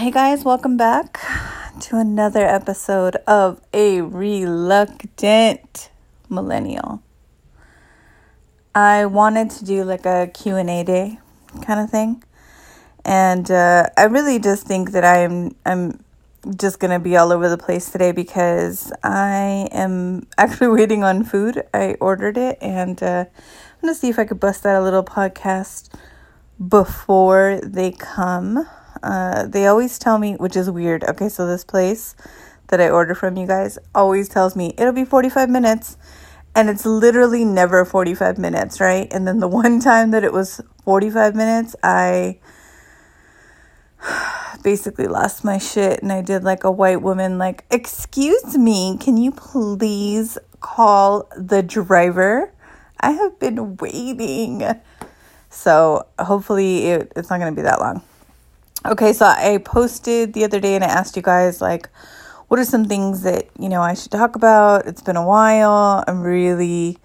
Hey guys, welcome back to another episode of A Reluctant Millennial. I wanted to do like a Q&A day kind of thing. And uh, I really just think that I'm I'm just going to be all over the place today because I am actually waiting on food. I ordered it and uh, I'm going to see if I could bust out a little podcast before they come. Uh, they always tell me, which is weird. Okay, so this place that I order from you guys always tells me it'll be 45 minutes. And it's literally never 45 minutes, right? And then the one time that it was 45 minutes, I basically lost my shit and I did like a white woman, like, Excuse me, can you please call the driver? I have been waiting. So hopefully it, it's not going to be that long. Okay, so I posted the other day and I asked you guys, like, what are some things that, you know, I should talk about? It's been a while. I'm really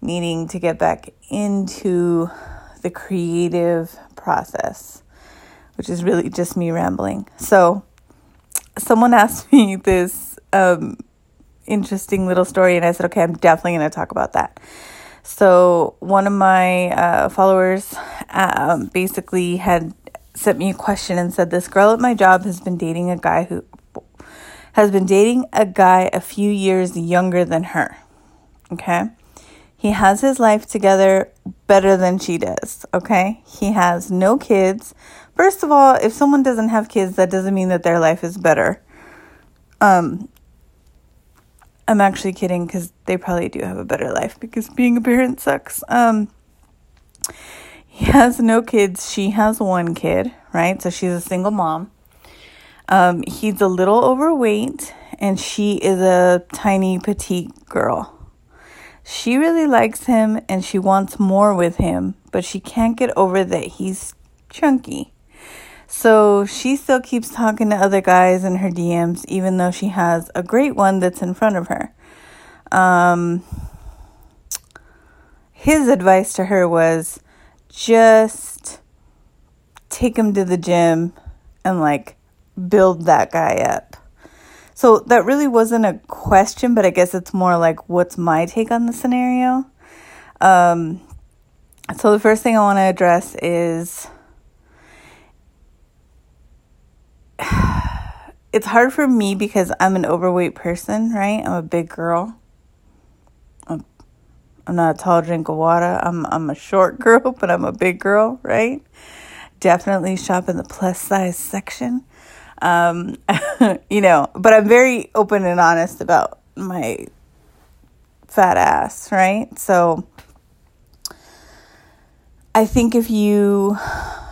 needing to get back into the creative process, which is really just me rambling. So, someone asked me this um, interesting little story, and I said, okay, I'm definitely going to talk about that. So, one of my uh, followers um, basically had sent me a question and said this girl at my job has been dating a guy who has been dating a guy a few years younger than her. Okay? He has his life together better than she does, okay? He has no kids. First of all, if someone doesn't have kids, that doesn't mean that their life is better. Um I'm actually kidding cuz they probably do have a better life because being a parent sucks. Um he has no kids. She has one kid, right? So she's a single mom. Um, he's a little overweight, and she is a tiny, petite girl. She really likes him and she wants more with him, but she can't get over that he's chunky. So she still keeps talking to other guys in her DMs, even though she has a great one that's in front of her. Um, his advice to her was just take him to the gym and like build that guy up. So that really wasn't a question, but I guess it's more like what's my take on the scenario. Um, so the first thing I want to address is it's hard for me because I'm an overweight person, right? I'm a big girl. I'm not a tall drink of water. I'm I'm a short girl, but I'm a big girl, right? Definitely shop in the plus size section. Um, you know, but I'm very open and honest about my fat ass, right? So I think if you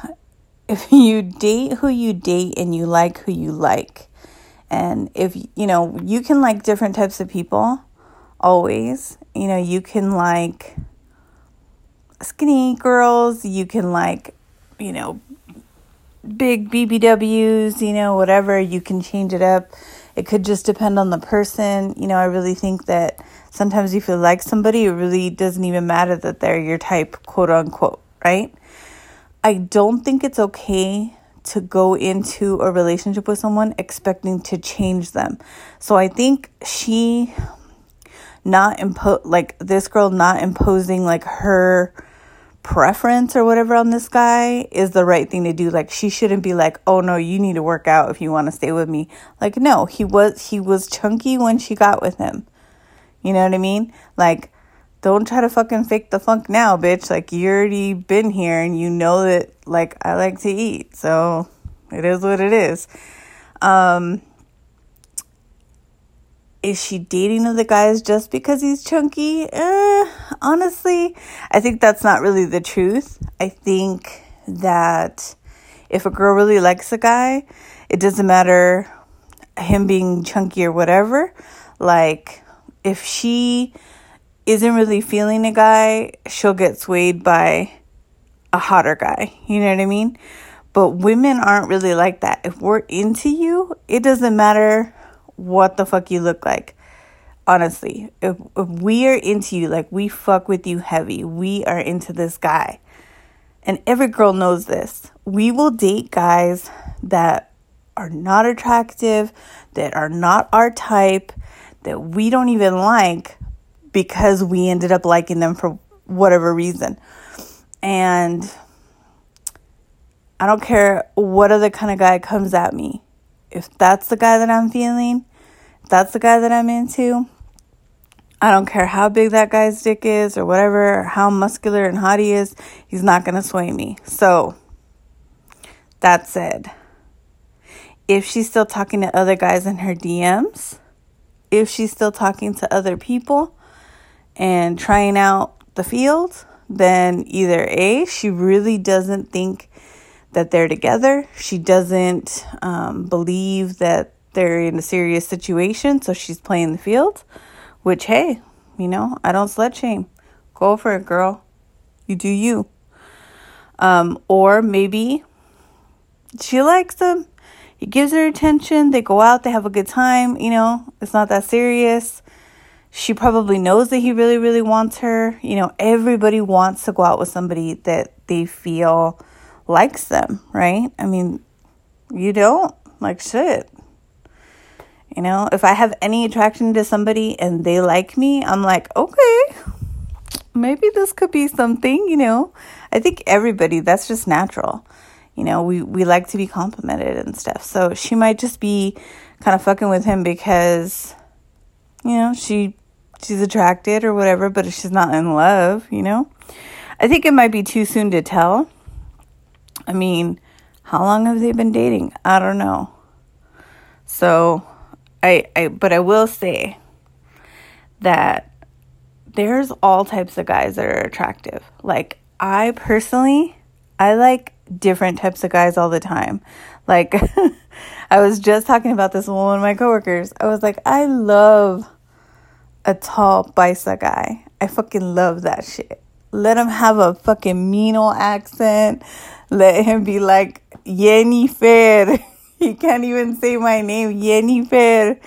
if you date who you date and you like who you like, and if you know, you can like different types of people always. You know, you can like skinny girls, you can like, you know, big BBWs, you know, whatever, you can change it up. It could just depend on the person. You know, I really think that sometimes if you like somebody, it really doesn't even matter that they're your type, quote unquote, right? I don't think it's okay to go into a relationship with someone expecting to change them. So I think she not impo like this girl not imposing like her preference or whatever on this guy is the right thing to do. Like she shouldn't be like, "Oh no, you need to work out if you want to stay with me." Like no, he was he was chunky when she got with him. You know what I mean? Like don't try to fucking fake the funk now, bitch. Like you already been here and you know that like I like to eat. So it is what it is. Um is she dating other guys just because he's chunky? Eh, honestly, I think that's not really the truth. I think that if a girl really likes a guy, it doesn't matter him being chunky or whatever. Like, if she isn't really feeling a guy, she'll get swayed by a hotter guy. You know what I mean? But women aren't really like that. If we're into you, it doesn't matter what the fuck you look like. Honestly, if, if we are into you, like we fuck with you heavy, we are into this guy. And every girl knows this. We will date guys that are not attractive, that are not our type, that we don't even like because we ended up liking them for whatever reason. And I don't care what other kind of guy comes at me. If that's the guy that I'm feeling, that's the guy that I'm into, I don't care how big that guy's dick is or whatever, or how muscular and hot he is, he's not going to sway me. So, that said, if she's still talking to other guys in her DMs, if she's still talking to other people and trying out the field, then either A, she really doesn't think that they're together. She doesn't um, believe that they're in a serious situation, so she's playing the field, which, hey, you know, I don't slut shame. Go for it, girl. You do you. Um, or maybe she likes him. He gives her attention. They go out, they have a good time. You know, it's not that serious. She probably knows that he really, really wants her. You know, everybody wants to go out with somebody that they feel likes them, right? I mean, you don't like shit. You know, if I have any attraction to somebody and they like me, I'm like, okay, maybe this could be something, you know. I think everybody, that's just natural. You know, we, we like to be complimented and stuff. So she might just be kind of fucking with him because, you know, she she's attracted or whatever, but she's not in love, you know. I think it might be too soon to tell I mean, how long have they been dating? I don't know. So, I, I but I will say that there's all types of guys that are attractive. Like I personally, I like different types of guys all the time. Like I was just talking about this with one of my coworkers. I was like, I love a tall bicep guy. I fucking love that shit. Let him have a fucking mean old accent. Let him be like Jennifer. he can't even say my name, Jennifer.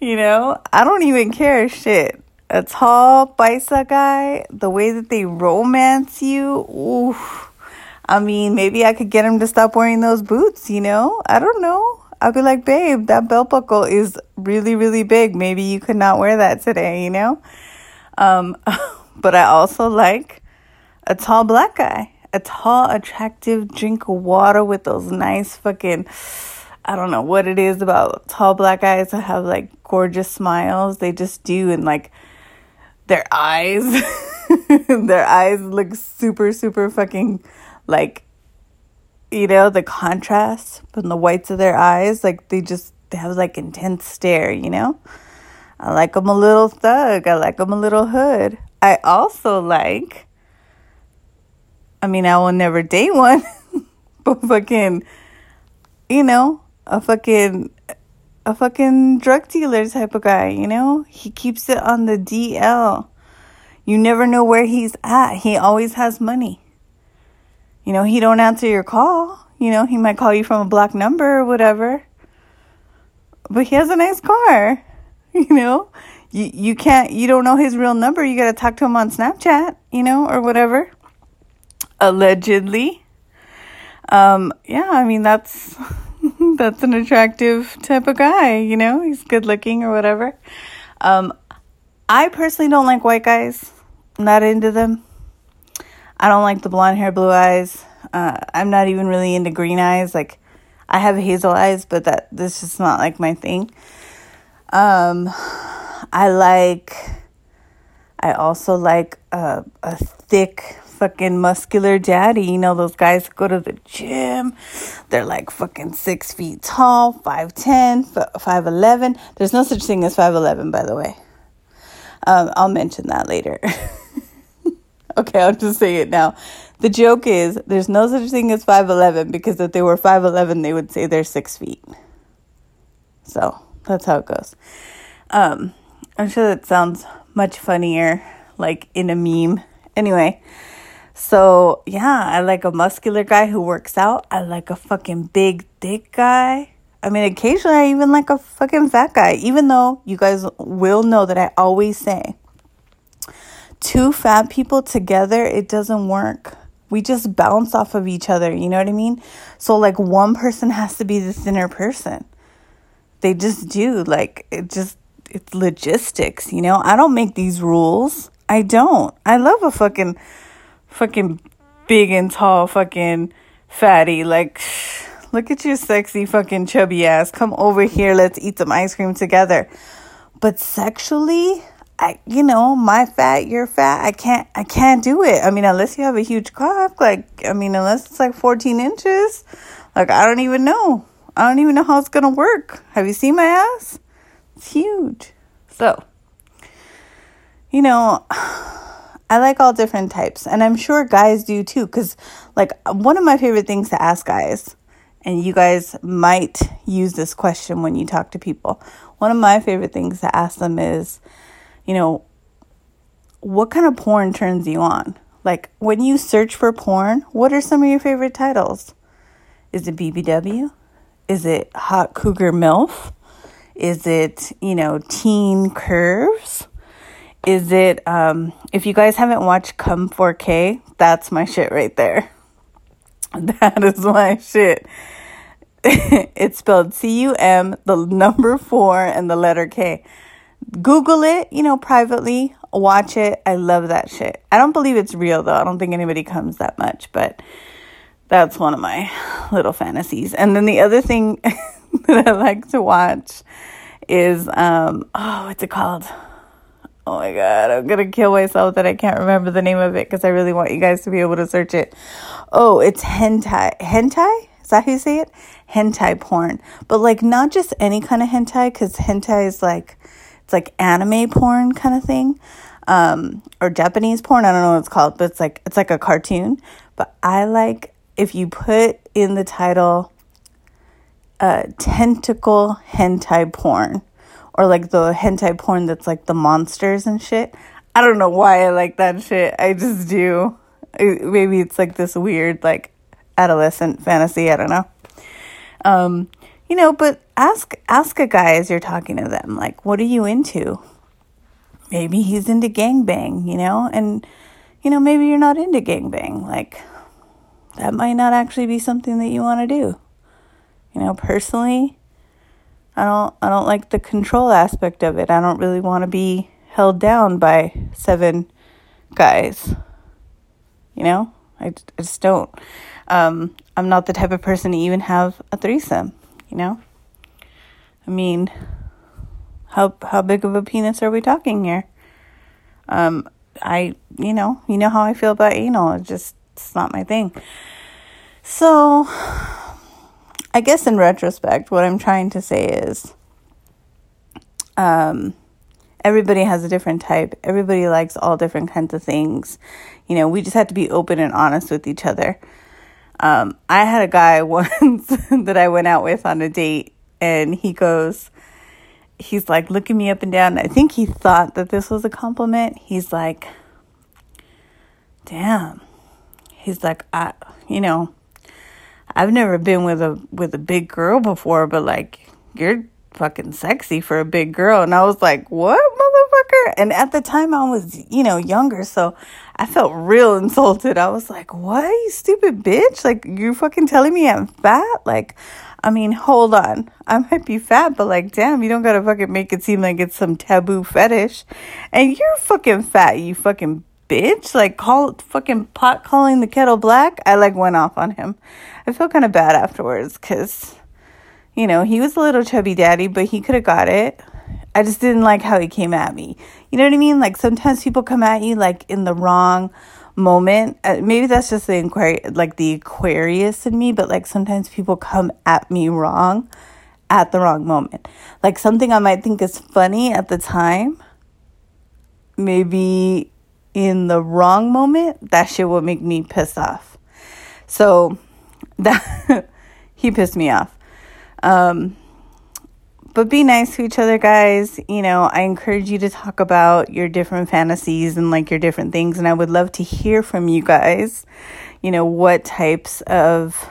You know, I don't even care shit. A tall bicep guy, the way that they romance you, oof. I mean, maybe I could get him to stop wearing those boots, you know? I don't know. I'll be like, babe, that belt buckle is really, really big. Maybe you could not wear that today, you know? Um, but I also like a tall black guy a tall, attractive drink of water with those nice fucking. I don't know what it is about tall black guys that have like gorgeous smiles. They just do, and like their eyes, their eyes look super, super fucking like, you know, the contrast from the whites of their eyes. Like they just they have like intense stare, you know? I like them a little thug. I like them a little hood. I also like I mean, I will never date one, but fucking, you know, a fucking, a fucking drug dealer type of guy, you know? He keeps it on the DL. You never know where he's at. He always has money. You know, he don't answer your call. You know, he might call you from a block number or whatever. But he has a nice car. You know, you you can't you don't know his real number. You got to talk to him on Snapchat, you know, or whatever allegedly. Um, yeah, I mean that's that's an attractive type of guy, you know. He's good looking or whatever. Um, I personally don't like white guys. I'm not into them. I don't like the blonde hair, blue eyes. Uh, I'm not even really into green eyes. Like I have hazel eyes, but that this is not like my thing. Um, I like. I also like a a thick fucking muscular daddy. You know, those guys go to the gym. They're like fucking six feet tall, 5'10, 5'11. There's no such thing as 5'11, by the way. Um, I'll mention that later. okay, I'll just say it now. The joke is there's no such thing as 5'11 because if they were 5'11, they would say they're six feet. So that's how it goes. Um, I'm sure that sounds much funnier, like in a meme. Anyway, so, yeah, I like a muscular guy who works out. I like a fucking big, thick guy. I mean, occasionally I even like a fucking fat guy, even though you guys will know that I always say two fat people together, it doesn't work we just bounce off of each other, you know what I mean? So like one person has to be the thinner person. They just do. Like it just it's logistics, you know? I don't make these rules. I don't. I love a fucking fucking big and tall fucking fatty like look at your sexy fucking chubby ass. Come over here, let's eat some ice cream together. But sexually, I you know, my fat, your fat, I can't I can't do it. I mean, unless you have a huge cock, like I mean, unless it's like 14 inches, like I don't even know. I don't even know how it's to work. Have you seen my ass? It's huge. So, you know, I like all different types, and I'm sure guys do too. Because, like, one of my favorite things to ask guys, and you guys might use this question when you talk to people. One of my favorite things to ask them is, you know, what kind of porn turns you on? Like, when you search for porn, what are some of your favorite titles? Is it BBW? Is it Hot Cougar MILF? Is it, you know, Teen Curves? Is it, um, if you guys haven't watched Cum 4K, that's my shit right there. That is my shit. it's spelled C U M, the number four, and the letter K. Google it, you know, privately. Watch it. I love that shit. I don't believe it's real though. I don't think anybody comes that much, but that's one of my little fantasies. And then the other thing that I like to watch is um oh, what's it called? Oh my god, I'm gonna kill myself that I can't remember the name of it because I really want you guys to be able to search it. Oh, it's hentai. Hentai? Is that how you say it? Hentai porn. But like not just any kind of hentai, because hentai is like it's like anime porn kind of thing. Um, or Japanese porn, I don't know what it's called, but it's like it's like a cartoon. But I like if you put in the title uh tentacle hentai porn or like the hentai porn that's like the monsters and shit. I don't know why I like that shit. I just do. Maybe it's like this weird like adolescent fantasy. I don't know. Um, you know, but ask ask a guy as you're talking to them, like, what are you into? Maybe he's into gangbang, you know, and you know maybe you're not into gangbang. Like that might not actually be something that you want to do. You know, personally, I don't I don't like the control aspect of it. I don't really want to be held down by seven guys. You know? I, I just don't. Um, I'm not the type of person to even have a threesome, you know? I mean, how how big of a penis are we talking here? Um, I you know, you know how I feel about anal. It's just it's not my thing. So I guess in retrospect, what I'm trying to say is um, everybody has a different type. Everybody likes all different kinds of things. You know, we just have to be open and honest with each other. Um, I had a guy once that I went out with on a date, and he goes, he's like looking me up and down. I think he thought that this was a compliment. He's like, damn. He's like, I, you know, I've never been with a with a big girl before, but like you're fucking sexy for a big girl. And I was like, what, motherfucker? And at the time I was, you know, younger, so I felt real insulted. I was like, what, you stupid bitch? Like, you fucking telling me I'm fat? Like, I mean, hold on. I might be fat, but like, damn, you don't gotta fucking make it seem like it's some taboo fetish. And you're fucking fat, you fucking bitch. Like, call fucking pot calling the kettle black. I like went off on him. I felt kind of bad afterwards because, you know, he was a little chubby daddy, but he could have got it. I just didn't like how he came at me. You know what I mean? Like sometimes people come at you like in the wrong moment. Uh, maybe that's just the inquiry, like the Aquarius in me, but like sometimes people come at me wrong at the wrong moment. Like something I might think is funny at the time, maybe in the wrong moment, that shit will make me pissed off. So that he pissed me off. Um, but be nice to each other, guys. You know, I encourage you to talk about your different fantasies and like your different things. And I would love to hear from you guys, you know, what types of,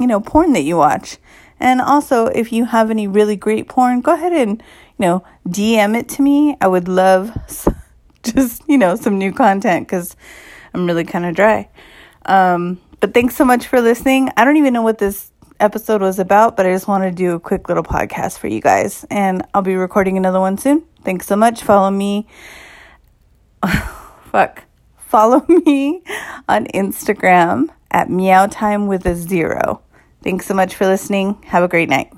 you know, porn that you watch. And also, if you have any really great porn, go ahead and, you know, DM it to me. I would love just, you know, some new content because I'm really kind of dry. Um, but thanks so much for listening. I don't even know what this episode was about, but I just want to do a quick little podcast for you guys. And I'll be recording another one soon. Thanks so much. Follow me. Fuck. Follow me on Instagram at meow time with a zero. Thanks so much for listening. Have a great night.